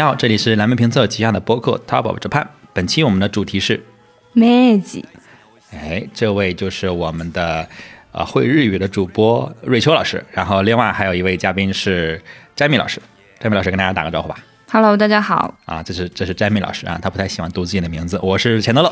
你好，这里是蓝莓评测旗下的播客 Top of Japan。本期我们的主题是 Magic。哎，这位就是我们的呃会日语的主播瑞秋老师，然后另外还有一位嘉宾是詹米老师。詹米老师跟大家打个招呼吧。Hello，大家好。啊，这是这是詹米老师啊，他不太喜欢读自己的名字。我是钱德勒。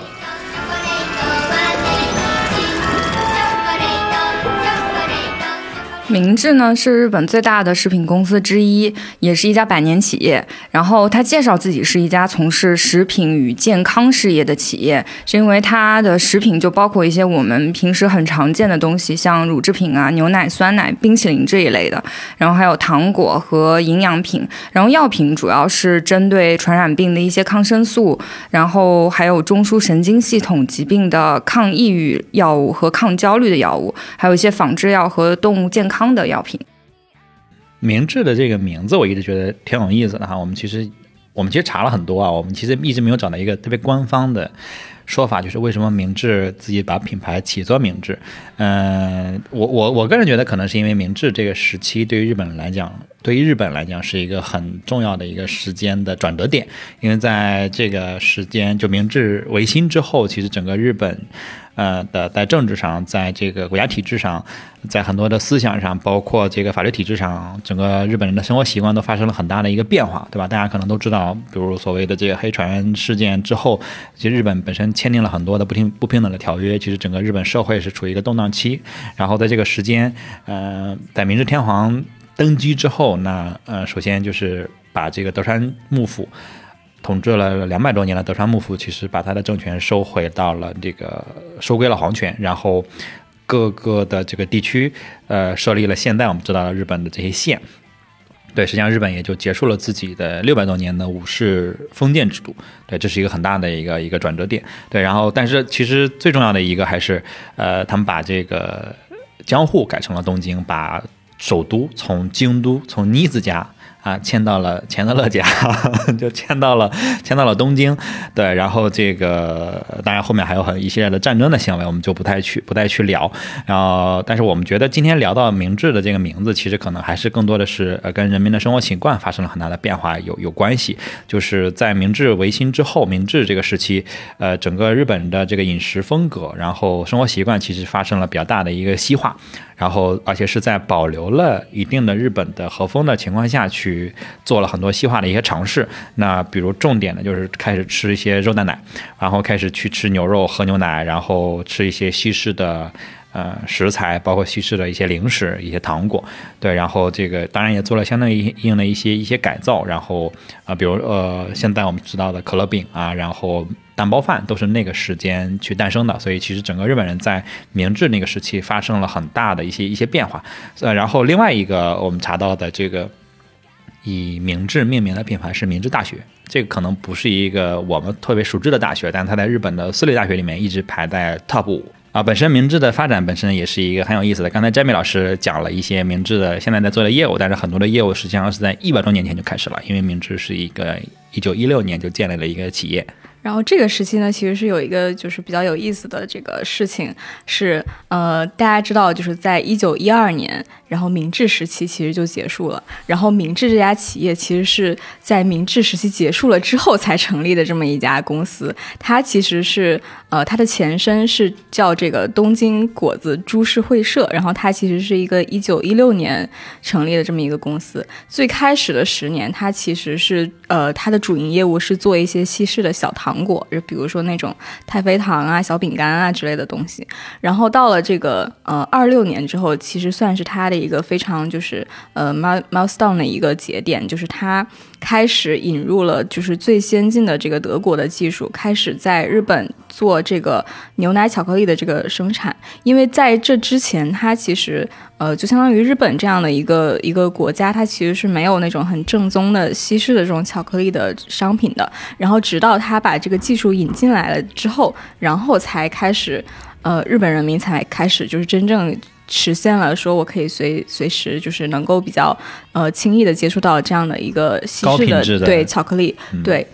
明治呢是日本最大的食品公司之一，也是一家百年企业。然后他介绍自己是一家从事食品与健康事业的企业，是因为它的食品就包括一些我们平时很常见的东西，像乳制品啊、牛奶、酸奶、冰淇淋这一类的，然后还有糖果和营养品。然后药品主要是针对传染病的一些抗生素，然后还有中枢神经系统疾病的抗抑郁药物和抗焦虑的药物，还有一些仿制药和动物健康。康的药品，明治的这个名字我一直觉得挺有意思的哈。我们其实我们其实查了很多啊，我们其实一直没有找到一个特别官方的说法，就是为什么明治自己把品牌起做明治。嗯，我我我个人觉得可能是因为明治这个时期对于日本人来讲，对于日本来讲是一个很重要的一个时间的转折点，因为在这个时间就明治维新之后，其实整个日本。呃的，在政治上，在这个国家体制上，在很多的思想上，包括这个法律体制上，整个日本人的生活习惯都发生了很大的一个变化，对吧？大家可能都知道，比如所谓的这个黑船事件之后，其实日本本身签订了很多的不平不平等的条约，其实整个日本社会是处于一个动荡期。然后在这个时间，呃，在明治天皇登基之后，那呃，首先就是把这个德川幕府。统治了两百多年的德川幕府，其实把他的政权收回到了这个收归了皇权，然后各个的这个地区，呃，设立了现在我们知道的日本的这些县。对，实际上日本也就结束了自己的六百多年的武士封建制度。对，这是一个很大的一个一个转折点。对，然后但是其实最重要的一个还是，呃，他们把这个江户改成了东京，把首都从京都从妮子家。啊，迁到了钱德勒家，就迁到了迁到了东京，对，然后这个当然后面还有很一系列的战争的行为，我们就不太去不太去聊。然后，但是我们觉得今天聊到明治的这个名字，其实可能还是更多的是呃跟人民的生活习惯发生了很大的变化有有关系。就是在明治维新之后，明治这个时期，呃，整个日本的这个饮食风格，然后生活习惯其实发生了比较大的一个西化。然后，而且是在保留了一定的日本的和风的情况下去做了很多西化的一些尝试。那比如重点的就是开始吃一些肉蛋奶，然后开始去吃牛肉、喝牛奶，然后吃一些西式的呃食材，包括西式的一些零食、一些糖果。对，然后这个当然也做了相当于应的一些一些改造。然后啊，比如呃，现在我们知道的可乐饼啊，然后。蛋包饭都是那个时间去诞生的，所以其实整个日本人在明治那个时期发生了很大的一些一些变化。呃，然后另外一个我们查到的这个以明治命名的品牌是明治大学，这个可能不是一个我们特别熟知的大学，但它在日本的私立大学里面一直排在 top 五啊。本身明治的发展本身也是一个很有意思的。刚才 Jamie 老师讲了一些明治的现在在做的业务，但是很多的业务实际上是在一百多年前就开始了，因为明治是一个一九一六年就建立了一个企业。然后这个时期呢，其实是有一个就是比较有意思的这个事情，是呃，大家知道，就是在一九一二年，然后明治时期其实就结束了。然后明治这家企业其实是在明治时期结束了之后才成立的这么一家公司，它其实是呃，它的前身是叫这个东京果子株式会社，然后它其实是一个一九一六年成立的这么一个公司。最开始的十年，它其实是呃，它的主营业务是做一些西式的小糖。糖果，就比如说那种太妃糖啊、小饼干啊之类的东西。然后到了这个呃二六年之后，其实算是它的一个非常就是呃 milestone 的一个节点，就是它开始引入了就是最先进的这个德国的技术，开始在日本做这个牛奶巧克力的这个生产。因为在这之前，它其实呃就相当于日本这样的一个一个国家，它其实是没有那种很正宗的西式的这种巧克力的商品的。然后直到他把这个技术引进来了之后，然后才开始，呃，日本人民才开始就是真正实现了说我可以随随时就是能够比较呃轻易的接触到这样的一个西式的对巧克力，对，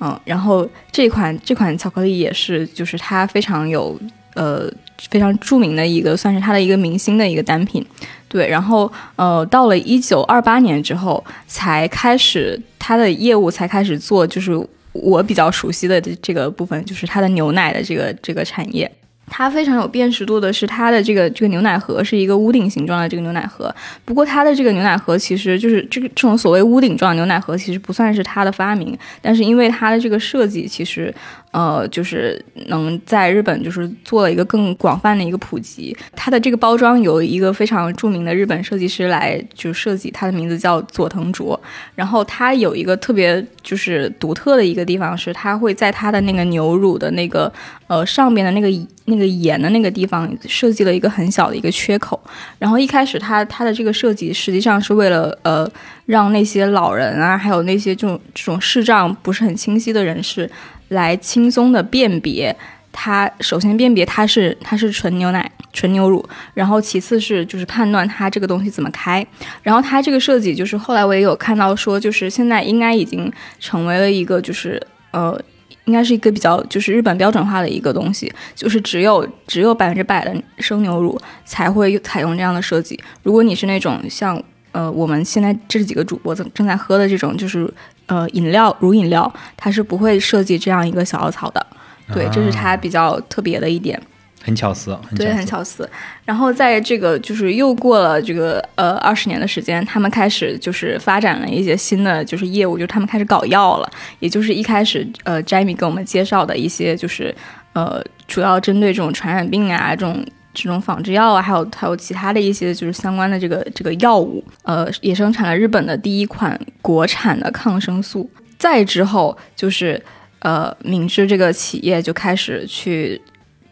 嗯，然后这款这款巧克力也是就是它非常有呃非常著名的一个算是他的一个明星的一个单品。对，然后呃，到了一九二八年之后，才开始他的业务才开始做，就是我比较熟悉的这这个部分，就是他的牛奶的这个这个产业。它非常有辨识度的是它的这个这个牛奶盒是一个屋顶形状的这个牛奶盒，不过它的这个牛奶盒其实就是这个这种所谓屋顶状牛奶盒其实不算是它的发明，但是因为它的这个设计其实。呃，就是能在日本就是做了一个更广泛的一个普及。它的这个包装有一个非常著名的日本设计师来就设计，它的名字叫佐藤卓。然后它有一个特别就是独特的一个地方是，它会在它的那个牛乳的那个呃上面的那个那个盐的那个地方设计了一个很小的一个缺口。然后一开始它它的这个设计实际上是为了呃让那些老人啊，还有那些这种这种视障不是很清晰的人士。来轻松的辨别它，首先辨别它是它是纯牛奶、纯牛乳，然后其次是就是判断它这个东西怎么开，然后它这个设计就是后来我也有看到说，就是现在应该已经成为了一个就是呃，应该是一个比较就是日本标准化的一个东西，就是只有只有百分之百的生牛乳才会采用这样的设计。如果你是那种像呃我们现在这几个主播正正在喝的这种就是。呃，饮料乳饮料，它是不会设计这样一个小凹槽的，对，这是它比较特别的一点，很巧思，对，很巧思。然后在这个就是又过了这个呃二十年的时间，他们开始就是发展了一些新的就是业务，就是他们开始搞药了，也就是一开始呃 Jamie 给我们介绍的一些就是呃主要针对这种传染病啊这种。这种仿制药啊，还有还有其他的一些就是相关的这个这个药物，呃，也生产了日本的第一款国产的抗生素。再之后就是呃，明治这个企业就开始去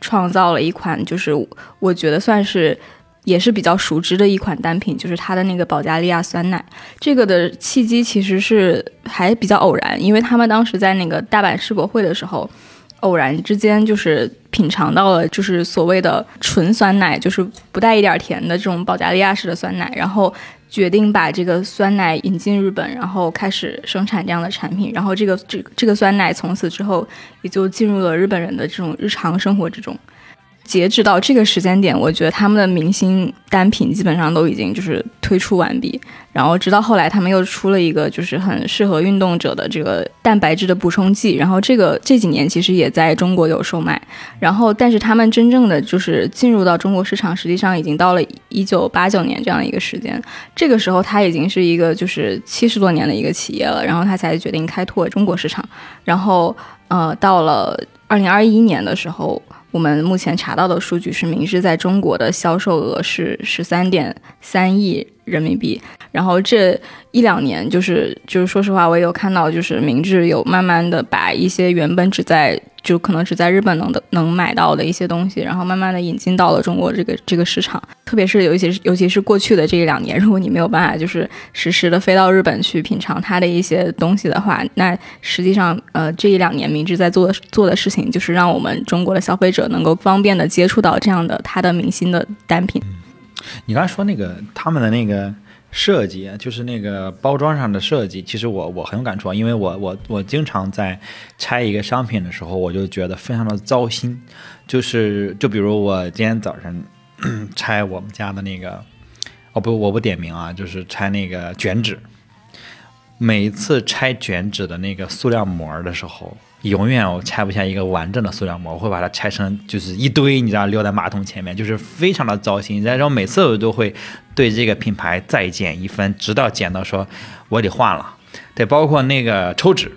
创造了一款，就是我觉得算是也是比较熟知的一款单品，就是它的那个保加利亚酸奶。这个的契机其实是还比较偶然，因为他们当时在那个大阪世博会的时候。偶然之间，就是品尝到了，就是所谓的纯酸奶，就是不带一点甜的这种保加利亚式的酸奶，然后决定把这个酸奶引进日本，然后开始生产这样的产品，然后这个这这个酸奶从此之后也就进入了日本人的这种日常生活之中。截止到这个时间点，我觉得他们的明星单品基本上都已经就是推出完毕。然后直到后来，他们又出了一个就是很适合运动者的这个蛋白质的补充剂。然后这个这几年其实也在中国有售卖。然后，但是他们真正的就是进入到中国市场，实际上已经到了一九八九年这样一个时间。这个时候，他已经是一个就是七十多年的一个企业了。然后他才决定开拓中国市场。然后，呃，到了二零二一年的时候。我们目前查到的数据是，明治在中国的销售额是十三点三亿人民币。然后这一两年，就是就是说实话，我也有看到，就是明治有慢慢的把一些原本只在就可能只在日本能的能买到的一些东西，然后慢慢的引进到了中国这个这个市场。特别是尤其是尤其是过去的这一两年，如果你没有办法就是实时的飞到日本去品尝它的一些东西的话，那实际上呃这一两年明治在做做的事情，就是让我们中国的消费者能够方便的接触到这样的它的明星的单品。你刚才说那个他们的那个。设计就是那个包装上的设计，其实我我很有感触啊，因为我我我经常在拆一个商品的时候，我就觉得非常的糟心。就是就比如我今天早晨 拆我们家的那个，哦不，我不点名啊，就是拆那个卷纸。每一次拆卷纸的那个塑料膜的时候。永远我拆不下一个完整的塑料膜，我会把它拆成就是一堆，你知道，留在马桶前面，就是非常的糟心。然后每次我都会对这个品牌再减一分，直到减到说我得换了。对，包括那个抽纸，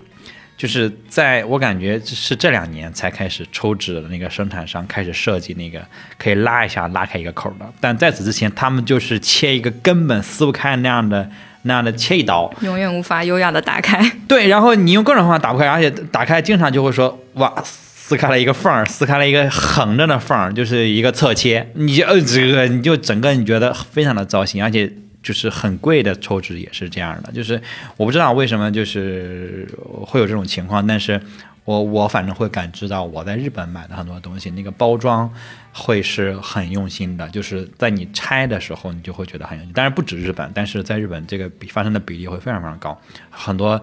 就是在我感觉是这两年才开始抽纸的那个生产商开始设计那个可以拉一下拉开一个口的，但在此之前，他们就是切一个根本撕不开那样的。那样的切一刀，永远无法优雅的打开。对，然后你用各种方法打不开，而且打开经常就会说哇，撕开了一个缝儿，撕开了一个横着的缝儿，就是一个侧切。你就呃这个你就整个你觉得非常的糟心，而且就是很贵的抽纸也是这样的。就是我不知道为什么就是会有这种情况，但是我我反正会感知到我在日本买的很多东西那个包装。会是很用心的，就是在你拆的时候，你就会觉得很用心。当然不止日本，但是在日本这个比发生的比例会非常非常高。很多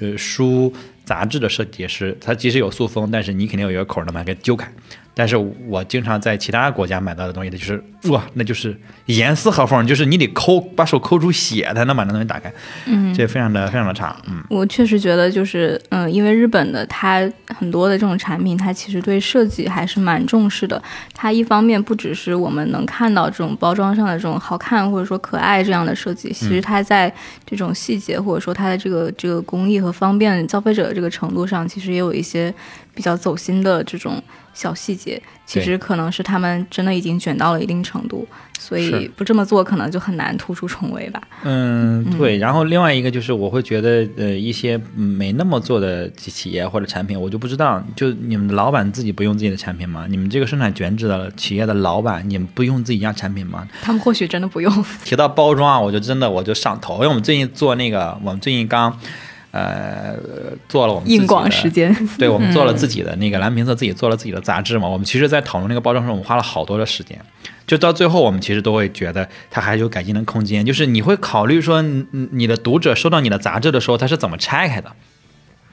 呃书杂志的设计师，它即使有塑封，但是你肯定有一个口儿能把它给揪开。但是我经常在其他国家买到的东西，它就是哇，那就是严丝合缝，就是你得抠，把手抠出血才能把那东西打开，嗯，这非常的非常的差，嗯。我确实觉得就是，嗯，因为日本的它很多的这种产品，它其实对设计还是蛮重视的。它一方面不只是我们能看到这种包装上的这种好看或者说可爱这样的设计，其实它在这种细节或者说它的这个这个工艺和方便消费者的这个程度上，其实也有一些比较走心的这种小细节。其实可能是他们真的已经卷到了一定程度，所以不这么做可能就很难突出重围吧。嗯，对。然后另外一个就是，我会觉得，呃，一些嗯没那么做的企企业或者产品，我就不知道，就你们的老板自己不用自己的产品吗？你们这个生产卷纸的企业的老板，你们不用自己家产品吗？他们或许真的不用。提到包装啊，我就真的我就上头，因为我们最近做那个，我们最近刚。呃，做了我们硬广时间，对，我们做了自己的那个蓝瓶子，自己做了自己的杂志嘛。我们其实，在讨论那个包装时，我们花了好多的时间。就到最后，我们其实都会觉得它还有改进的空间。就是你会考虑说，你你的读者收到你的杂志的时候，他是怎么拆开的，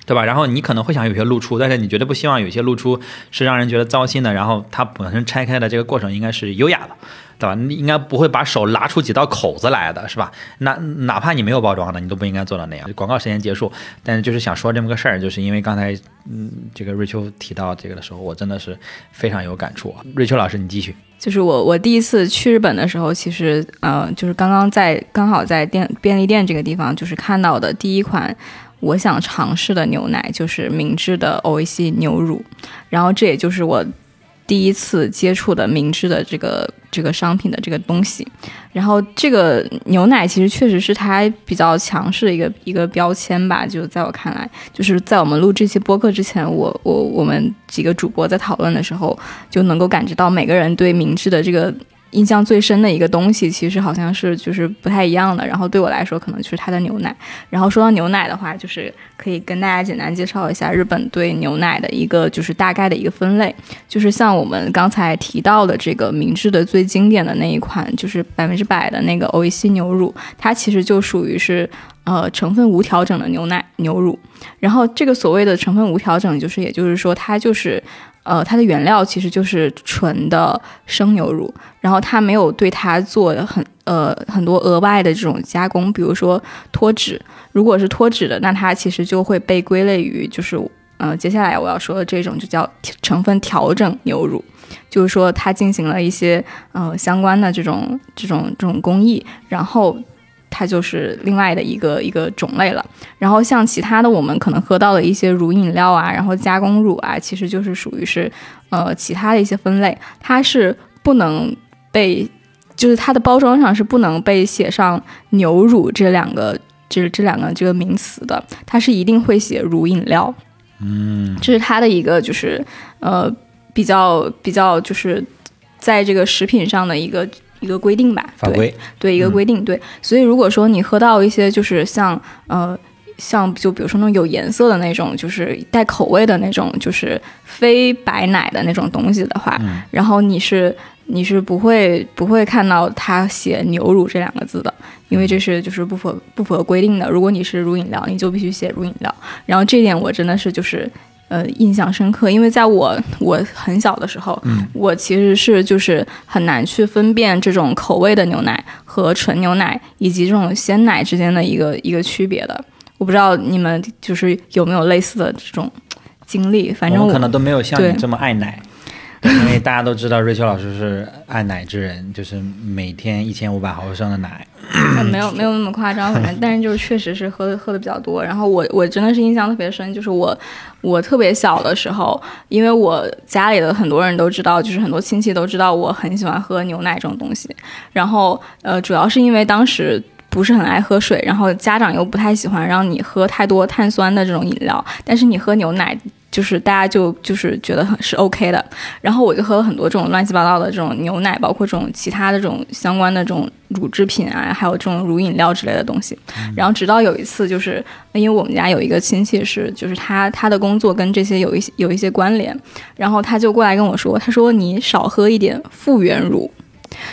对吧？然后你可能会想有些露出，但是你绝对不希望有些露出是让人觉得糟心的。然后它本身拆开的这个过程应该是优雅的。对吧？你应该不会把手拉出几道口子来的，是吧？那哪怕你没有包装的，你都不应该做到那样。广告时间结束，但是就是想说这么个事儿，就是因为刚才嗯，这个瑞秋提到这个的时候，我真的是非常有感触啊。瑞秋老师，你继续。就是我我第一次去日本的时候，其实呃，就是刚刚在刚好在店便利店这个地方，就是看到的第一款我想尝试的牛奶，就是明治的 O E C 牛乳，然后这也就是我。第一次接触的明治的这个这个商品的这个东西，然后这个牛奶其实确实是它比较强势的一个一个标签吧，就在我看来，就是在我们录这期播客之前，我我我们几个主播在讨论的时候，就能够感知到每个人对明治的这个。印象最深的一个东西，其实好像是就是不太一样的。然后对我来说，可能就是它的牛奶。然后说到牛奶的话，就是可以跟大家简单介绍一下日本对牛奶的一个就是大概的一个分类。就是像我们刚才提到的这个明治的最经典的那一款，就是百分之百的那个 O E C 牛乳，它其实就属于是呃成分无调整的牛奶牛乳。然后这个所谓的成分无调整，就是也就是说它就是。呃，它的原料其实就是纯的生牛乳，然后它没有对它做很呃很多额外的这种加工，比如说脱脂。如果是脱脂的，那它其实就会被归类于就是呃接下来我要说的这种就叫成分调整牛乳，就是说它进行了一些呃相关的这种这种这种工艺，然后。它就是另外的一个一个种类了。然后像其他的我们可能喝到的一些乳饮料啊，然后加工乳啊，其实就是属于是呃其他的一些分类，它是不能被，就是它的包装上是不能被写上牛乳这两个，就是这两个这个名词的，它是一定会写乳饮料。嗯，这是它的一个就是呃比较比较就是在这个食品上的一个。一个规定吧，法规对一个规定、嗯、对，所以如果说你喝到一些就是像呃像就比如说那种有颜色的那种，就是带口味的那种，就是非白奶的那种东西的话，嗯、然后你是你是不会不会看到它写牛乳这两个字的，因为这是就是不符不符合规定的。如果你是乳饮料，你就必须写乳饮料。然后这点我真的是就是。呃，印象深刻，因为在我我很小的时候，嗯，我其实是就是很难去分辨这种口味的牛奶和纯牛奶以及这种鲜奶之间的一个一个区别的。我不知道你们就是有没有类似的这种经历，反正我可能都没有像你这么爱奶。因为大家都知道瑞秋老师是爱奶之人，就是每天一千五百毫升的奶，没有没有那么夸张，反正但是就是确实是喝喝的比较多。然后我我真的是印象特别深，就是我我特别小的时候，因为我家里的很多人都知道，就是很多亲戚都知道我很喜欢喝牛奶这种东西。然后呃，主要是因为当时不是很爱喝水，然后家长又不太喜欢让你喝太多碳酸的这种饮料，但是你喝牛奶。就是大家就就是觉得很是 OK 的，然后我就喝了很多这种乱七八糟的这种牛奶，包括这种其他的这种相关的这种乳制品啊，还有这种乳饮料之类的东西。然后直到有一次，就是因为我们家有一个亲戚是，就是他他的工作跟这些有一些有一些关联，然后他就过来跟我说，他说你少喝一点复原乳。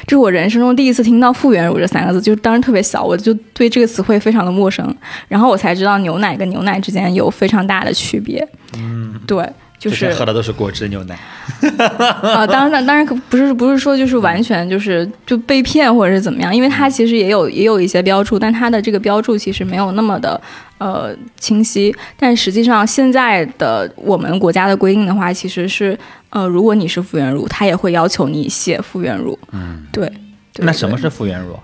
这是我人生中第一次听到复原乳这三个字，就当时特别小，我就对这个词汇非常的陌生。然后我才知道牛奶跟牛奶之间有非常大的区别。嗯，对。就是喝的都是果汁牛奶啊，当然，当然可不是不是说就是完全就是就被骗或者是怎么样，因为它其实也有也有一些标注，但它的这个标注其实没有那么的呃清晰。但实际上现在的我们国家的规定的话，其实是呃，如果你是复原乳，它也会要求你写复原乳。嗯，对。那什么是复原乳？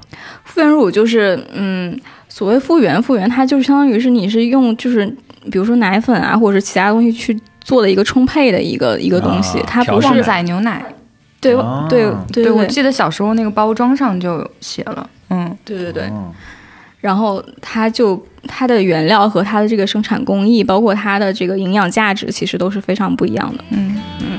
复原乳就是嗯，所谓复原复原，它就是相当于是你是用就是比如说奶粉啊，或者是其他东西去。做的一个充沛的一个一个东西，它不是仔牛奶，对对对，我记得小时候那个包装上就写了，嗯，对对对，然后它就它的原料和它的这个生产工艺，包括它的这个营养价值，其实都是非常不一样的，嗯嗯。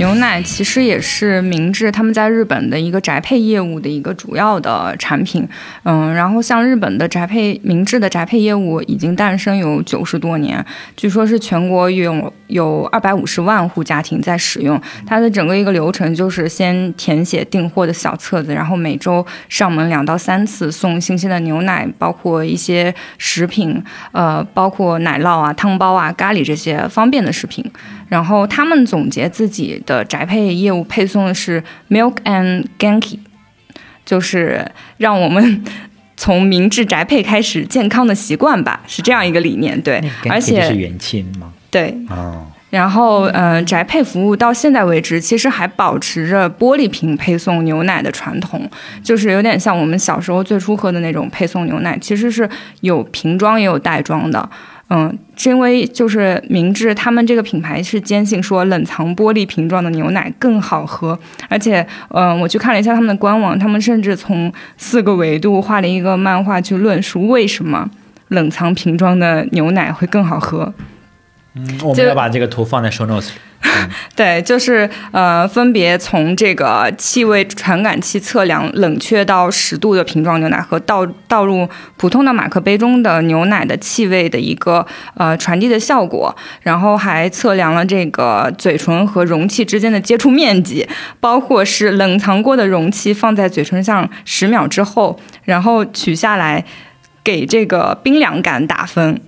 牛奶其实也是明治他们在日本的一个宅配业务的一个主要的产品，嗯，然后像日本的宅配明治的宅配业务已经诞生有九十多年，据说是全国有有二百五十万户家庭在使用。它的整个一个流程就是先填写订货的小册子，然后每周上门两到三次送新鲜的牛奶，包括一些食品，呃，包括奶酪啊、汤包啊、咖喱这些方便的食品。然后他们总结自己的宅配业务配送的是 Milk and Genki，就是让我们从明治宅配开始健康的习惯吧，是这样一个理念。对，而且是元气吗？对。哦。然后，嗯，宅配服务到现在为止，其实还保持着玻璃瓶配送牛奶的传统，就是有点像我们小时候最初喝的那种配送牛奶，其实是有瓶装也有袋装的。嗯，是因为就是明治他们这个品牌是坚信说冷藏玻璃瓶装的牛奶更好喝，而且，嗯，我去看了一下他们的官网，他们甚至从四个维度画了一个漫画去论述为什么冷藏瓶装的牛奶会更好喝。嗯，我们要把这个图放在 show notes 里。对，就是呃，分别从这个气味传感器测量冷却到十度的瓶装牛奶和倒倒入普通的马克杯中的牛奶的气味的一个呃传递的效果，然后还测量了这个嘴唇和容器之间的接触面积，包括是冷藏过的容器放在嘴唇上十秒之后，然后取下来给这个冰凉感打分。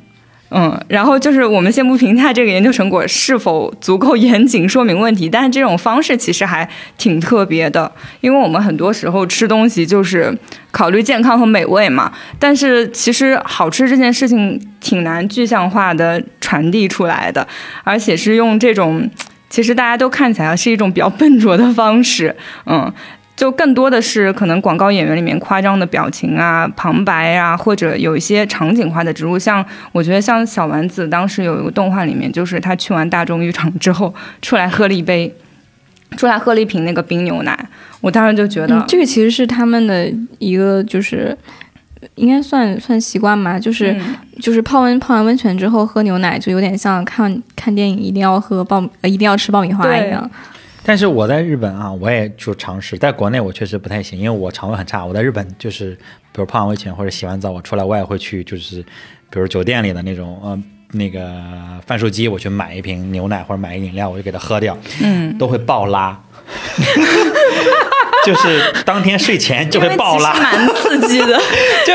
嗯，然后就是我们先不评价这个研究成果是否足够严谨说明问题，但是这种方式其实还挺特别的，因为我们很多时候吃东西就是考虑健康和美味嘛，但是其实好吃这件事情挺难具象化的传递出来的，而且是用这种其实大家都看起来是一种比较笨拙的方式，嗯。就更多的是可能广告演员里面夸张的表情啊、旁白啊，或者有一些场景化的植入。像我觉得像小丸子当时有一个动画里面，就是他去完大众浴场之后出来喝了一杯，出来喝了一瓶那个冰牛奶。我当时就觉得这个其实是他们的一个就是应该算算习惯吧，就是就是泡温泡完温泉之后喝牛奶，就有点像看看电影一定要喝爆呃一定要吃爆米花一样。但是我在日本啊，我也就尝试，在国内我确实不太行，因为我肠胃很差。我在日本就是，比如泡完温泉或者洗完澡，我出来我也会去，就是，比如酒店里的那种，呃，那个贩售机，我去买一瓶牛奶或者买一饮料，我就给它喝掉，嗯，都会爆拉。就是当天睡前就会爆拉，蛮刺激的。就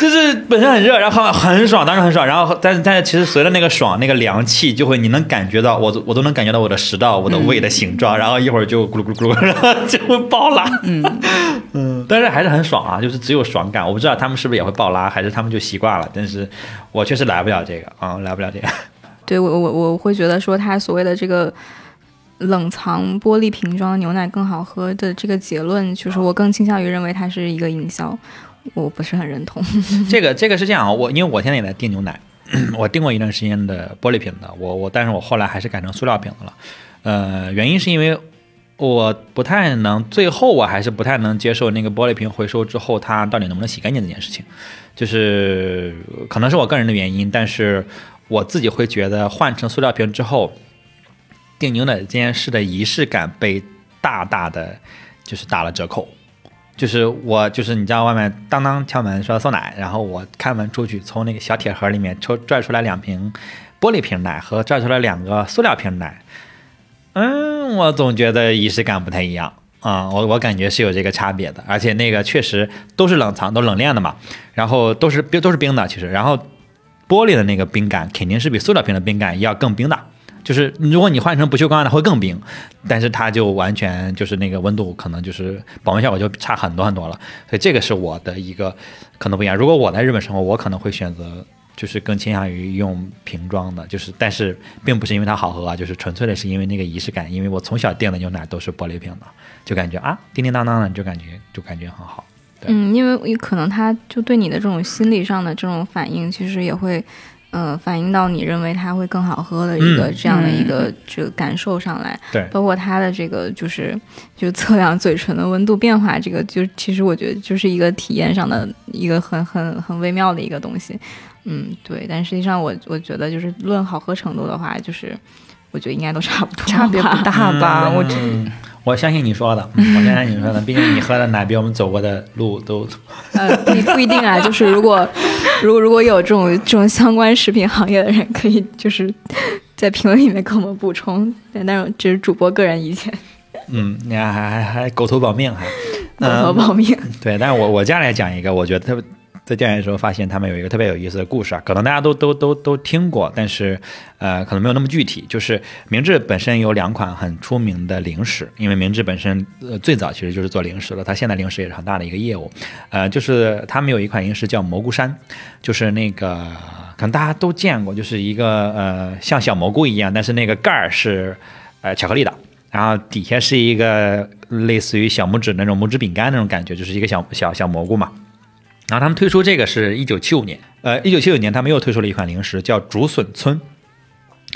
就是本身很热，然后很爽，当时很爽。然后但是但是其实随着那个爽，那个凉气就会，你能感觉到我我都能感觉到我的食道、我的胃的形状。然后一会儿就咕噜咕噜咕噜，然后就会爆拉。嗯 嗯，但是还是很爽啊，就是只有爽感。我不知道他们是不是也会爆拉，还是他们就习惯了。但是我确实来不了这个啊，来不了这个。对我我我会觉得说他所谓的这个。冷藏玻璃瓶装牛奶更好喝的这个结论，就是我更倾向于认为它是一个营销，我不是很认同。这个这个是这样，我因为我现在也在订牛奶，我订过一段时间的玻璃瓶的，我我但是我后来还是改成塑料瓶的了。呃，原因是因为我不太能，最后我还是不太能接受那个玻璃瓶回收之后它到底能不能洗干净这件事情，就是可能是我个人的原因，但是我自己会觉得换成塑料瓶之后。订牛奶这件事的仪式感被大大的就是打了折扣，就是我就是你知道外面当当敲门说送奶，然后我开门出去从那个小铁盒里面抽拽出来两瓶玻璃瓶奶和拽出来两个塑料瓶奶，嗯，我总觉得仪式感不太一样啊、我我感觉是有这个差别的，而且那个确实都是冷藏，都冷链的嘛，然后都是冰都是冰的，其实，然后玻璃的那个冰感肯定是比塑料瓶的冰感要更冰的。就是如果你换成不锈钢的会更冰，但是它就完全就是那个温度可能就是保温效果就差很多很多了，所以这个是我的一个可能不一样。如果我在日本生活，我可能会选择就是更倾向于用瓶装的，就是但是并不是因为它好喝啊，就是纯粹的是因为那个仪式感，因为我从小订的牛奶都是玻璃瓶的，就感觉啊叮叮当当的，就感觉就感觉很好。嗯，因为可能他就对你的这种心理上的这种反应，其实也会，呃，反映到你认为它会更好喝的一个嗯这样的一个这个感受上来。对包括它的这个就是就测量嘴唇的温度变化，这个就其实我觉得就是一个体验上的一个很很很微妙的一个东西。嗯，对。但实际上我我觉得就是论好喝程度的话，就是我觉得应该都差不多，差别不。大吧？我只嗯我相信你说的，嗯 我相信你说的，毕竟你喝的奶比我们走过的路都呃，不一不一定啊，就是如果如果如果有这种这种相关食品行业的人，可以就是在评论里面给我们补充。对，但是这是主播个人意见，嗯，你还还还还狗头保命还，狗头嗯保命。对，但是我我接下来讲一个，我觉得特别在调研的时候发现他们有一个特别有意思的故事啊，可能大家都都都都听过，但是呃可能没有那么具体。就是明治本身有两款很出名的零食，因为明治本身呃最早其实就是做零食了，它现在零食也是很大的一个业务。呃，就是他们有一款零食叫蘑菇山，就是那个可能大家都见过，就是一个呃像小蘑菇一样，但是那个盖儿是呃巧克力的。然后底下是一个类似于小拇指那种拇指饼干那种感觉，就是一个小小小蘑菇嘛。然后他们推出这个是一九七五年，呃，一九七五年他们又推出了一款零食叫竹笋村，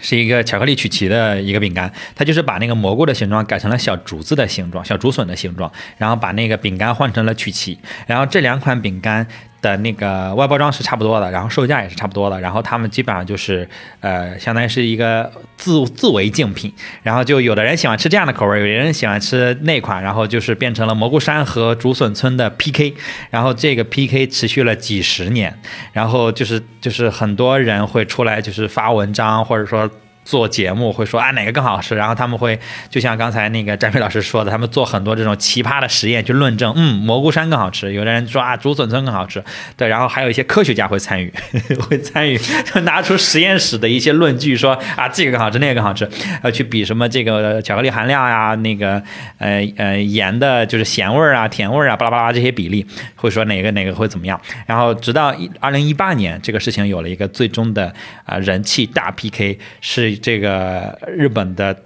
是一个巧克力曲奇的一个饼干，它就是把那个蘑菇的形状改成了小竹子的形状，小竹笋的形状，然后把那个饼干换成了曲奇，然后这两款饼干的那个外包装是差不多的，然后售价也是差不多的，然后他们基本上就是呃，相当于是一个自自为竞品，然后就有的人喜欢吃这样的口味，有的人喜欢吃那款，然后就是变成了蘑菇山和竹笋村的 PK，然后这个 PK 持续了几十年，然后就是就是很多人会出来就是发文章或者说。做节目会说啊哪个更好吃，然后他们会就像刚才那个詹飞老师说的，他们做很多这种奇葩的实验去论证，嗯，蘑菇山更好吃，有的人说啊竹笋村更好吃，对，然后还有一些科学家会参与，会参与就拿出实验室的一些论据说啊这个更好吃，那个更好吃，呃去比什么这个巧克力含量呀、那个呃呃盐的就是咸味儿啊、甜味儿啊，巴拉巴拉这些比例，会说哪个哪个会怎么样，然后直到二零一八年这个事情有了一个最终的啊、人气大 PK 是。这个日本的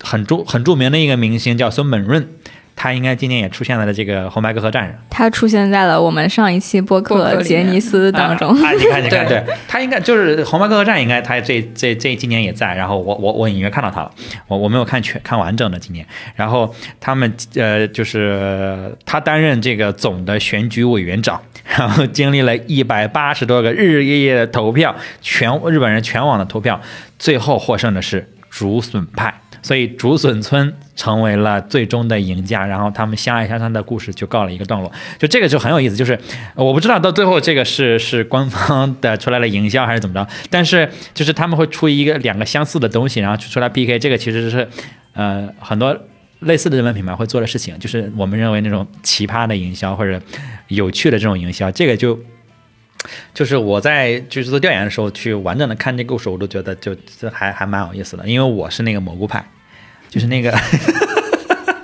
很著很著名的一个明星叫孙本润，他应该今年也出现在了这个红白歌合战上。他出现在了我们上一期播播客杰尼斯当中。啊，啊你看，你看，对对他应该就是红白歌合战，应该他这这这今年也在。然后我我我隐约看到他了，我我没有看全看完整的今年。然后他们呃，就是他担任这个总的选举委员长，然后经历了一百八十多个日日夜夜的投票，全日本人全网的投票，最后获胜的是竹笋派。所以竹笋村成为了最终的赢家，然后他们相爱相杀的故事就告了一个段落。就这个就很有意思，就是我不知道到最后这个是 是官方的出来了营销还是怎么着，但是就是他们会出一个两个相似的东西，然后出来 PK，这个其实是呃很多类似的日本品牌会做的事情，就是我们认为那种奇葩的营销或者有趣的这种营销，这个就。就是我在就是做调研的时候去完整的看这个故事，我都觉得就这还还蛮有意思的，因为我是那个蘑菇派，就是那个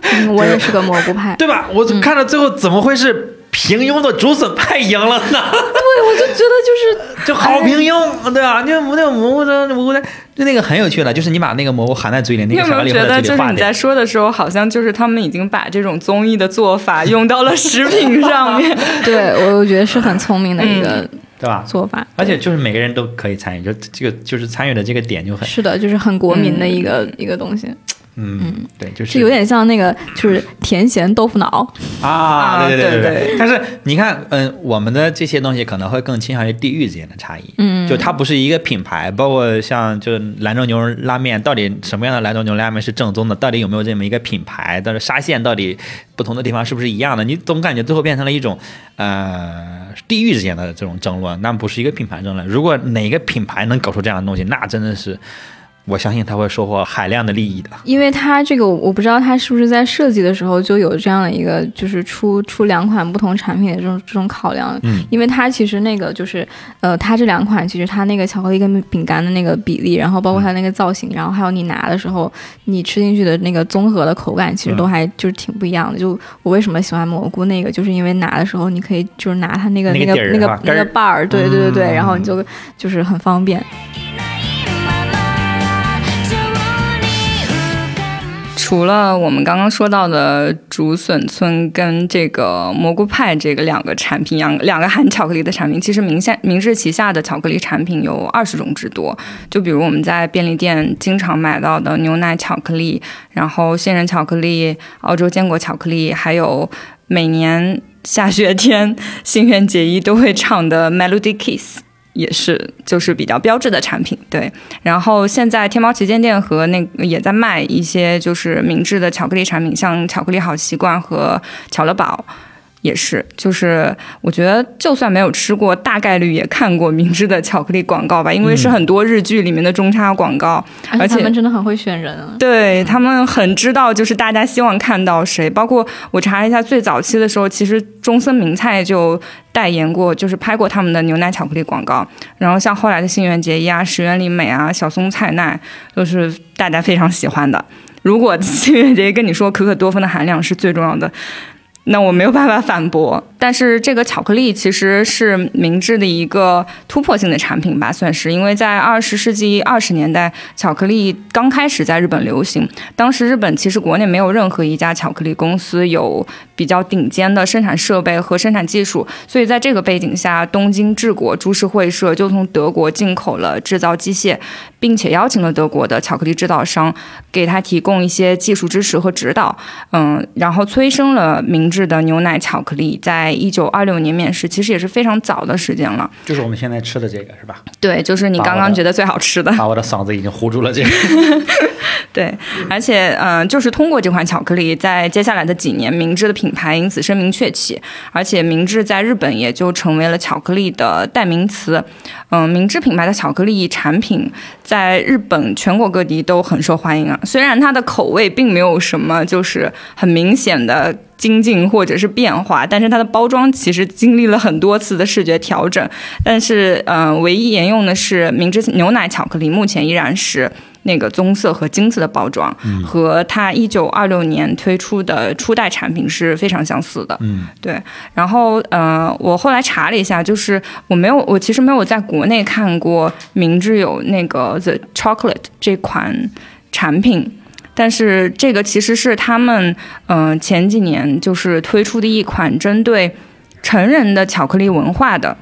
嗯 我也是个蘑菇派，对吧？我看到最后怎么会是平庸的竹笋派赢了呢？对，我就觉得就是就好平庸，对啊，就那个蘑菇的蘑菇的，就那个很有趣的，就是你把那个蘑菇含在嘴里，那你有没个巧克力会有觉得，就是你在。说的时候，好像就是他们已经把这种综艺的做法 用到了食品上面？对我我觉得是很聪明的一个对吧？做法，而且就是每个人都可以参与，就这个就是参与的这个点就很，是的，就是很国民的一个、一个东西。嗯，对，就是是有点像那个就是甜咸豆腐脑。啊，对对对对对。但是你看，嗯，我们的这些东西可能会更倾向于地域之间的差异。嗯就它不是一个品牌，包括像就是兰州牛肉拉面，到底什么样的兰州牛肉拉面是正宗的？到底有没有这么一个品牌？但是沙县到底不同的地方是不是一样的？你总感觉最后变成了一种呃地域之间的这种争论，那不是一个品牌争论。如果哪个品牌能搞出这样的东西，那真的是。我相信他会收获海量的利益的。因为它这个我不知道它是不是在设计的时候就有这样的一个，就是出出两款不同产品的这种这种考量。嗯，因为它其实那个就是，呃，它这两款其实它那个巧克力跟饼干的那个比例，然后包括它那个造型，然后还有你拿的时候你吃进去的那个综合的口感，其实都还就是挺不一样的。就我为什么喜欢蘑菇那个，就是因为拿的时候你可以就是拿它那个那那个那个那个把儿，对对对对，嗯然后你就就是很方便。除了我们刚刚说到的竹笋村跟这个蘑菇派这个两个产品，两两个含巧克力的产品，其实明下明治旗下的巧克力产品有二十种之多。就比如我们在便利店经常买到的牛奶巧克力，然后杏仁巧克力、澳洲坚果巧克力，还有每年下雪天新垣结衣都会唱的 Melody Kiss。也是，就是比较标志的产品，对。然后现在天猫旗舰店和那也在卖一些就是明治的巧克力产品，像巧克力好习惯和巧乐宝。也是，就是我觉得，就算没有吃过，大概率也看过明治的巧克力广告吧，因为是很多日剧里面的中插广告，而且而且他们真的很会选人啊。对他们很知道，就是大家希望看到谁。包括我查了一下，最早期的时候，其实中森明菜就代言过，就是拍过他们的牛奶巧克力广告。然后像后来的新垣结衣啊、石原里美啊、小松菜奈，都是大家非常喜欢的。如果新垣结衣跟你说可可多酚的含量是最重要的，那我没有办法反驳。但是这个巧克力其实是明治的一个突破性的产品吧，算是，因为在二十世纪二十年代，巧克力刚开始在日本流行，当时日本其实国内没有任何一家巧克力公司有比较顶尖的生产设备和生产技术，所以在这个背景下，东京治国株式会社就从德国进口了制造机械，并且邀请了德国的巧克力制造商给他提供一些技术支持和指导，嗯，然后催生了明治的牛奶巧克力，在一九二六年面世，其实也是非常早的时间了。就是我们现在吃的这个是吧？对，就是你刚刚觉得最好吃的。把我的嗓子已经糊住了。这个对，而且嗯、就是通过这款巧克力，在接下来的几年，明治的品牌因此声名鹊起，而且明治在日本也就成为了巧克力的代名词。嗯、明治品牌的巧克力产品在日本全国各地都很受欢迎啊。虽然它的口味并没有什么就是很明显的。精进或者是变化，但是它的包装其实经历了很多次的视觉调整，但是嗯、唯一沿用的是明治牛奶巧克力，目前依然是那个棕色和金色的包装，和它一九二六年推出的初代产品是非常相似的。嗯，对。然后呃，我后来查了一下，就是我没有，我其实没有在国内看过明治有那个 The Chocolate 这款产品。但是这个其实是他们嗯、呃前几年就是推出的一款针对成人的巧克力文化的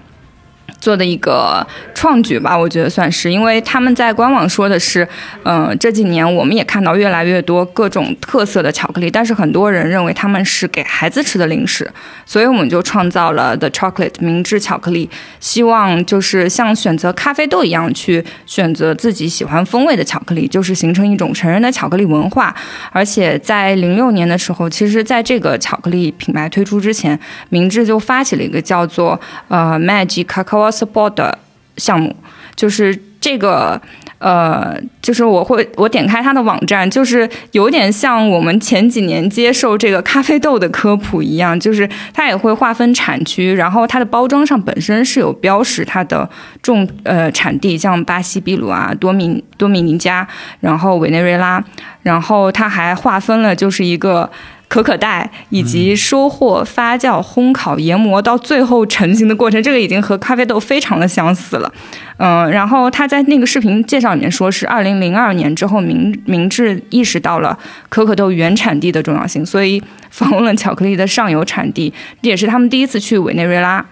做的一个创举吧，我觉得算是，因为他们在官网说的是，嗯、这几年我们也看到越来越多各种特色的巧克力，但是很多人认为他们是给孩子吃的零食，所以我们就创造了 The Chocolate 明治巧克力，希望就是像选择咖啡豆一样去选择自己喜欢风味的巧克力，就是形成一种成人的巧克力文化。而且在零六年的时候，其实在这个巧克力品牌推出之前，明治就发起了一个叫做呃 Magic Cacao Support 的项目，就是这个。呃，就是我会我点开它的网站，就是有点像我们前几年接受这个咖啡豆的科普一样，就是它也会划分产区，然后它的包装上本身是有标识它的种呃产地，像巴西秘鲁啊、多米多米尼加，然后委内瑞拉，然后它还划分了就是一个。可可带以及收获、发酵、烘烤、研磨到最后成型的过程，这个已经和咖啡豆非常的相似了。嗯，然后他在那个视频介绍里面说，是二零零二年之后明明治意识到了可可豆原产地的重要性，所以访问了巧克力的上游产地，这也是他们第一次去委内瑞拉。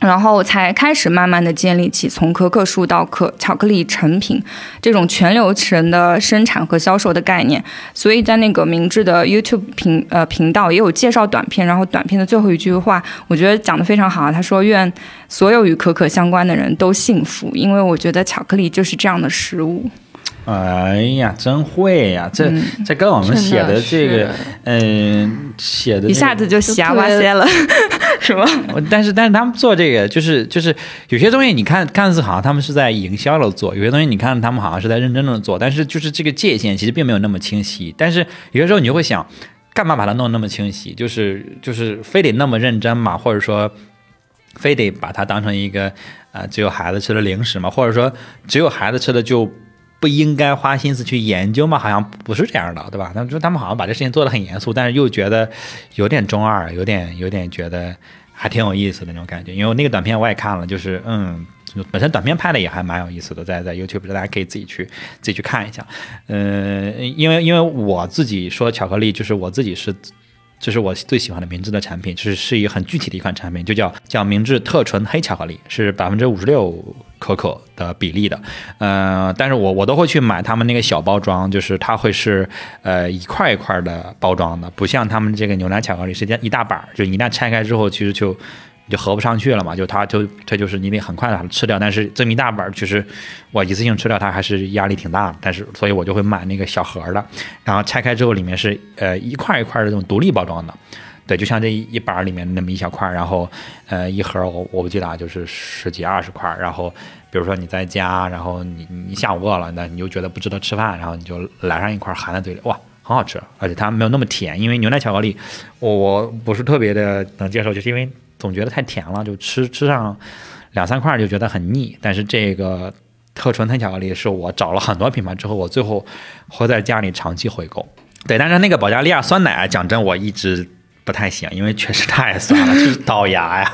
然后才开始慢慢的建立起从可可树到可巧克力成品这种全流程的生产和销售的概念。所以在那个明智的 YouTube 频呃频道也有介绍短片，然后短片的最后一句话，我觉得讲的非常好啊。他说：“愿所有与可可相关的人都幸福，因为我觉得巧克力就是这样的食物。”哎呀，真会呀！这嗯这跟我们写的这个嗯，写的这个一下子就瞎哇塞了，是吗？但是但是他们做这个就是就是有些东西你看看似好像他们是在营销的做，有些东西你看他们好像是在认真的做，但是就是这个界限其实并没有那么清晰。但是有些时候你就会想，干嘛把它弄那么清晰？就是就是非得那么认真嘛，或者说非得把它当成一个呃只有孩子吃的零食嘛，或者说只有孩子吃的就。不应该花心思去研究吗？好像不是这样的，对吧？他们说他们好像把这事情做得很严肃，但是又觉得有点中二，有点有点觉得还挺有意思的那种感觉。因为那个短片我也看了，就是嗯，本身短片拍的也还蛮有意思的，在在 YouTube 大家可以自己去自己去看一下。嗯、因为因为我自己说巧克力，就是我自己是。这是我最喜欢的明治的产品，就是是一个很具体的一款产品，就叫叫明治特纯黑巧克力，是百分之五十六可可的比例的，呃，但是我我都会去买他们那个小包装，就是它会是呃一块一块的包装的，不像他们这个牛奶巧克力是一大板儿，就一旦拆开之后，其实就就合不上去了嘛，就它就它就是你得很快的吃掉，但是这么一大本儿，其实我一次性吃掉它还是压力挺大的，但是所以我就会买那个小盒的，然后拆开之后里面是呃一块一块的这种独立包装的。对，就像这一板里面那么一小块，然后，呃，一盒我我不记得啊，就是十几二十块，然后比如说你在家，然后你你下午饿了，那你又觉得不值得吃饭，然后你就来上一块含在嘴里，哇，很好吃，而且它没有那么甜，因为牛奶巧克力我我不是特别的能接受，就是因为总觉得太甜了，就吃吃上两三块就觉得很腻，但是这个。特纯黑巧克力是我找了很多品牌之后，我最后会在家里长期回购。对，但是那个保加利亚酸奶，讲真，我一直不太行，因为确实太酸了，就是倒牙呀。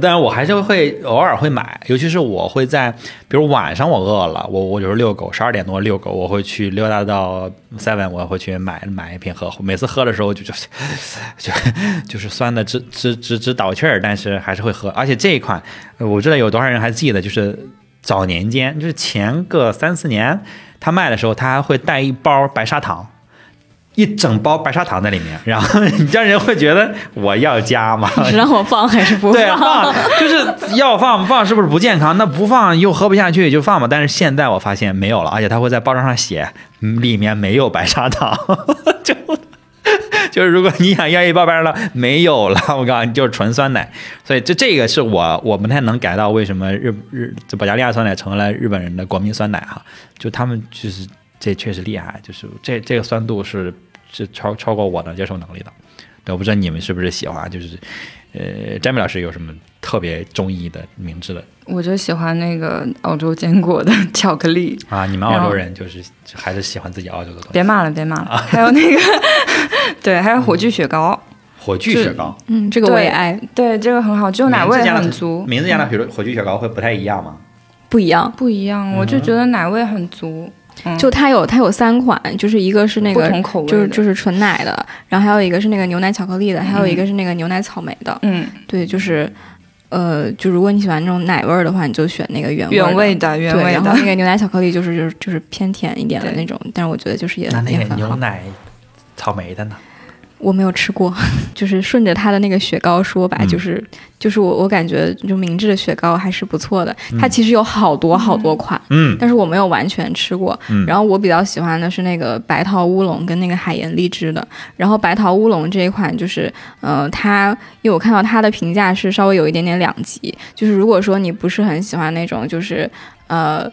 但是我还是会偶尔会买，尤其是我会在，比如晚上我饿了，我我有时候遛狗，十二点多遛狗，我会去溜达到 Seven，我会去买买一瓶喝。每次喝的时候就就就就是酸的直直直直倒气儿，但是还是会喝。而且这一款，呃我知道有多少人还记得，就是早年间，就是前个三四年，他卖的时候，他还会带一包白砂糖。一整包白砂糖在里面，然后你让人会觉得我要加吗？是让我放还是不放？对，放就是要放不放是不是不健康？那不放又喝不下去就放吧。但是现在我发现没有了，而且它会在包装上写嗯里面没有白砂糖，就就是如果你想要一包白砂糖，没有了，我告诉你就是纯酸奶。所以这这个是我我不太能改到为什么日日这保加利亚酸奶成为了日本人的国民酸奶哈，就他们就是这确实厉害，就是这这个酸度是是超超过我的接受能力的。对，我不知道你们是不是喜欢，就是呃，詹米老师有什么特别中意的明智的我就喜欢那个澳洲坚果的 巧克力。啊？你们澳洲人就是还是喜欢自己澳洲的东西。别骂了，别骂了。还有那个，对，还有火炬雪糕，火炬雪糕，嗯，这个我也爱，对，这个很好，就奶味很足，名字加的，比如火炬雪糕会不太一样吗？不一样。不一样，我就觉得奶味很足，嗯就它有它有三款，就是一个是那个不同口味就是就是纯奶的，然后还有一个是那个牛奶巧克力的，还有一个是那个牛奶草莓的。嗯，对，就是呃，就如果你喜欢那种奶味儿的话，你就选那个原原味味的。原味的然后那，个牛奶巧克力就是就是就是偏甜一点的那种，但是我觉得就是也那那个也很好。牛奶草莓的呢？我没有吃过，就是顺着它的那个雪糕说吧，嗯就是就是我我感觉就明治的雪糕还是不错的，嗯它其实有好多好多款，嗯但是我没有完全吃过。嗯，然后我比较喜欢的是那个白桃乌龙跟那个海盐荔枝的。然后白桃乌龙这一款就是，呃，它因为我看到它的评价是稍微有一点点两极，就是如果说你不是很喜欢那种就是呃。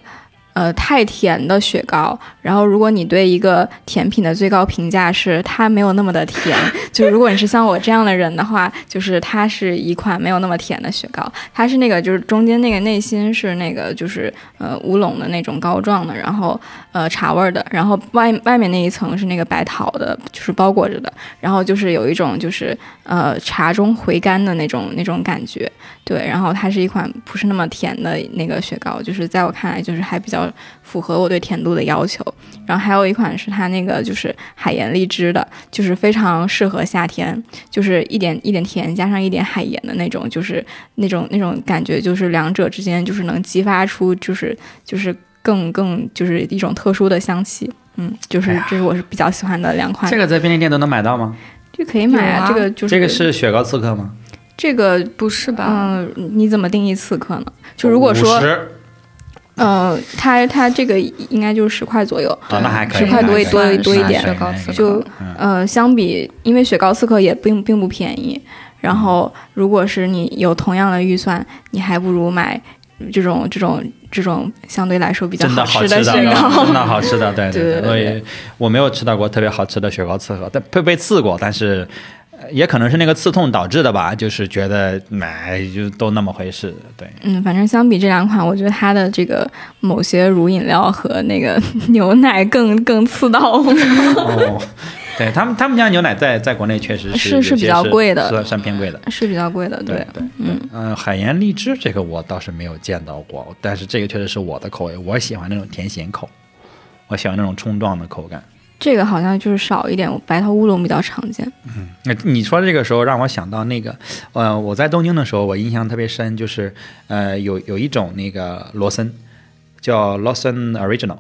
呃，太甜的雪糕，然后如果你对一个甜品的最高评价是它没有那么的甜，就是如果你是像我这样的人的话，就是它是一款没有那么甜的雪糕，它是那个就是中间那个内心是那个就是呃乌龙的那种膏状的，然后呃茶味儿的，然后外外面那一层是那个白桃的，就是包裹着的，然后就是有一种就是呃茶中回甘的那种那种感觉，对，然后它是一款不是那么甜的那个雪糕，就是在我看来就是还比较较符合我对甜度的要求。然后还有一款是它那个就是海盐荔枝的，就是非常适合夏天，就是一点一点甜加上一点海盐的那种，就是那种那种感觉，就是两者之间就是能激发出就是就是更更就是一种特殊的香气。嗯，就是这是我是比较喜欢的两款。这个在便利店都能买到吗？这可以买有啊这个就是这个是雪糕刺客吗？这个不是吧？嗯、你怎么定义刺客呢？就如果说，50呃，它它这个应该就是十块左右，啊，那还可以，十块多一多一多一点就嗯。呃，相比因为雪糕刺客也并并不便宜，然后如果是你有同样的预算，你还不如买这种这种这种相对来说比较好吃吃的，雪糕。真的好吃的，对对对。所以我没有吃到过特别好吃的雪糕刺客，但被被刺过，但是呃也可能是那个刺痛导致的吧，就是觉得买就都那么回事，对。嗯，反正相比这两款，我觉得它的这个某些乳饮料和那个牛奶更更刺到我。哦，对他们他们家牛奶在在国内确实有些是是比较贵的算算偏贵的。是比较贵的，对对，嗯嗯、海盐荔枝这个我倒是没有见到过，但是这个确实是我的口味，我喜欢那种甜咸口，我喜欢那种冲撞的口感。这个好像就是少一点，白桃乌龙比较常见。嗯那你说这个时候让我想到那个，呃，我在东京的时候，我印象特别深，就是呃，有有一种那个罗森叫 Lawson Original，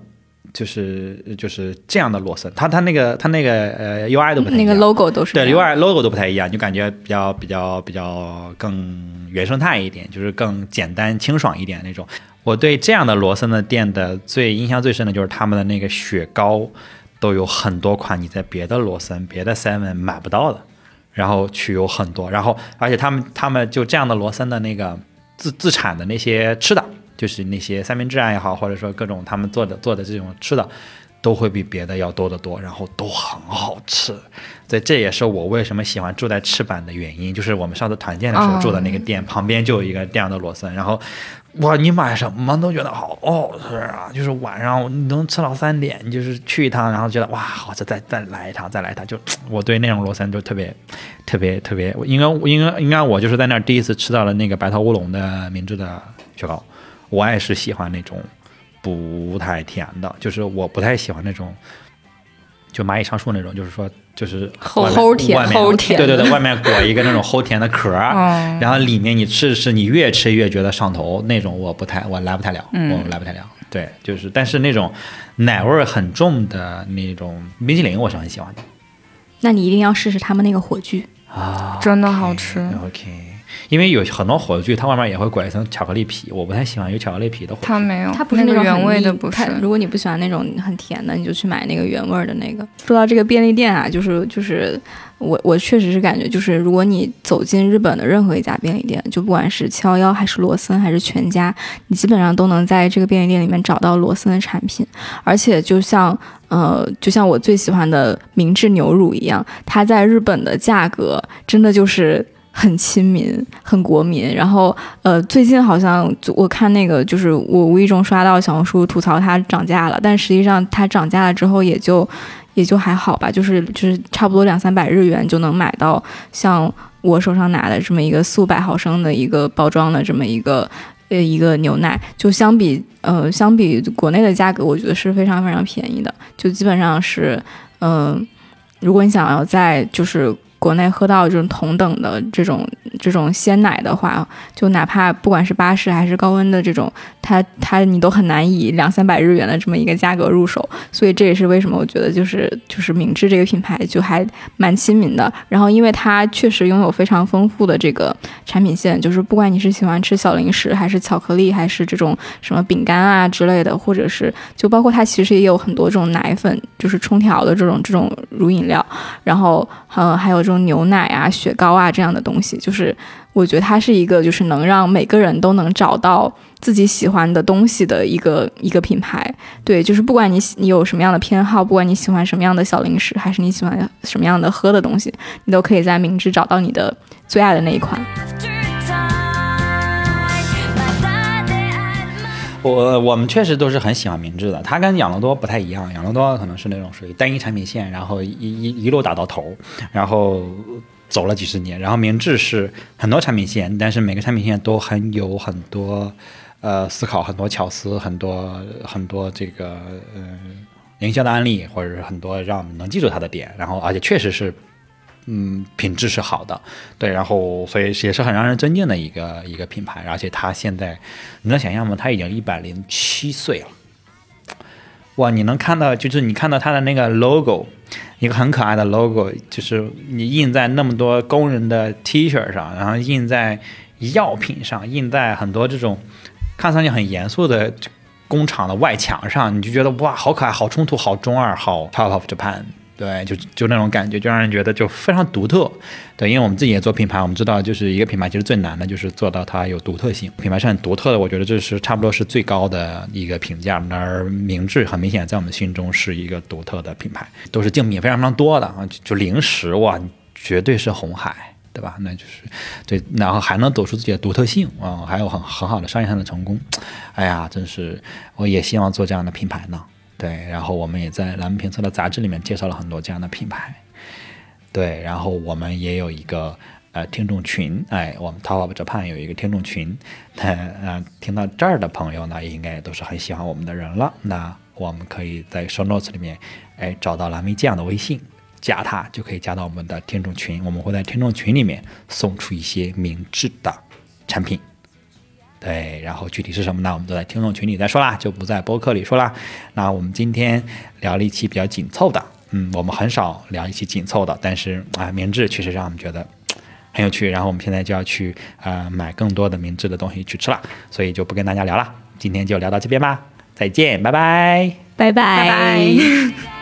就是就是这样的罗森，它它那个它那个呃 UI 都不太一样那个 logo 都是对 UI logo 都不太一样，就感觉比较比较比较更原生态一点，就是更简单清爽一点那种。我对这样的罗森的店的最印象最深的就是他们的那个雪糕，都有很多款你在别的罗森、别的 Seven 买不到的，然后去有很多，然后而且他们他们就这样的罗森的那个自自产的那些吃的，就是那些三明治啊也好，或者说各种他们做的做的这种吃的，都会比别的要多得多，然后都很好吃。所以这也是我为什么喜欢住在赤坂的原因，就是我们上次团建的时候哦住的那个店、旁边就有一个这样的罗森，然后哇，你买什么都觉得好好吃啊！就是晚上你能吃到三点，你就是去一趟，然后觉得哇，好吃，再再来一趟，再来一趟。就 我对那种罗森就特别特别特别，应该应该应该我就是在那儿第一次吃到了那个白桃乌龙的明治的雪糕，我也是喜欢那种不太甜的，就是我不太喜欢那种。就蚂蚁上树那种，就是说，就是齁齁甜齁甜对对对，外面裹一个那种齁甜的壳然后里面你吃吃你越吃越觉得上头那种，我不太我来不太了，嗯我来不太了。对，就是但是那种奶味很重的那种冰淇淋，我是很喜欢的那你一定要试试他们那个火炬。啊。真的好吃。OK，因为有很多火炬，它外面也会裹一层巧克力皮，我不太喜欢有巧克力皮的火炬。它没有，它不是那种原味的，不是。如果你不喜欢那种很甜的，你就去买那个原味儿的那个。说到这个便利店啊，就是就是我我确实是感觉，就是如果你走进日本的任何一家便利店，就不管是七幺幺还是罗森还是全家，你基本上都能在这个便利店里面找到罗森的产品，而且就像呃，就像我最喜欢的明治牛乳一样，它在日本的价格真的就是。很亲民，很国民。然后，呃，最近好像就我看那个，就是我无意中刷到小红书吐槽它涨价了，但实际上它涨价了之后也就也就还好吧，就是就是差不多两三百日元就能买到像我手上拿的这么一个四五百毫升的一个包装的这么一个呃一个牛奶，就相比呃相比国内的价格，我觉得是非常非常便宜的，就基本上是嗯、如果你想要在就是国内喝到这种同等的这种这种鲜奶的话，就哪怕不管是巴氏还是高温的这种，它它你都很难以两三百日元的这么一个价格入手，所以这也是为什么我觉得就是就是明治这个品牌就还蛮亲民的。然后因为它确实拥有非常丰富的这个产品线，就是不管你是喜欢吃小零食，还是巧克力，还是这种什么饼干啊之类的，或者是就包括它其实也有很多这种奶粉，就是冲调的这种这种乳饮料，然后呃还有种牛奶啊、雪糕啊这样的东西，就是我觉得它是一个就是能让每个人都能找到自己喜欢的东西的一个一个品牌。对，就是不管你喜你有什么样的偏好，不管你喜欢什么样的小零食，还是你喜欢什么样的喝的东西，你都可以在明治找到你的最爱的那一款。我我们确实都是很喜欢明治的，它跟养乐多不太一样，养乐多可能是那种属于单一产品线，然后一一一路打到头，然后走了几十年，然后明治是很多产品线，但是每个产品线都很有很多呃思考很多巧思，很多很多这个呃营销的案例，或者是很多让我们能记住它的点，然后而且确实是。嗯，品质是好的，对，然后所以也是很让人尊敬的一个一个品牌，而且它现在，你能想象吗？它已经一百零七岁了，哇！你能看到，就是你看到它的那个 logo，一个很可爱的 logo，就是你印在那么多工人的 T 恤上，然后印在药品上，印在很多这种看上去很严肃的工厂的外墙上，你就觉得哇，好可爱，好冲突，好中二，好 Top of Japan。对，就就那种感觉，就让人觉得就非常独特。对，因为我们自己也做品牌，我们知道，就是一个品牌其实最难的就是做到它有独特性。品牌是很独特的，我觉得这是差不多是最高的一个评价。而明治很明显在我们心中是一个独特的品牌，都是竞品非常非常多的啊，就零食哇，绝对是红海，对吧？那就是对，然后还能走出自己的独特性啊，还有很很好的商业上的成功。哎呀，真是，我也希望做这样的品牌呢。对，然后我们也在蓝评测的杂志里面介绍了很多这样的品牌。对，然后我们也有一个呃听众群，哎，我们 Top Japan 有一个听众群，那呃听到这儿的朋友呢，应该都是很喜欢我们的人了。那我们可以在 Show Notes 里面，哎，找到蓝莓酱的微信，加他就可以加到我们的听众群。我们会在听众群里面送出一些明智的产品。对，然后具体是什么呢？我们都在听众群里再说啦，就不在播客里说啦。那我们今天聊了一期比较紧凑的，嗯，我们很少聊一期紧凑的，但是啊，明治确实让我们觉得很有趣。然后我们现在就要去呃买更多的明治的东西去吃了，所以就不跟大家聊了。今天就聊到这边吧，再见，拜拜，拜拜，拜拜。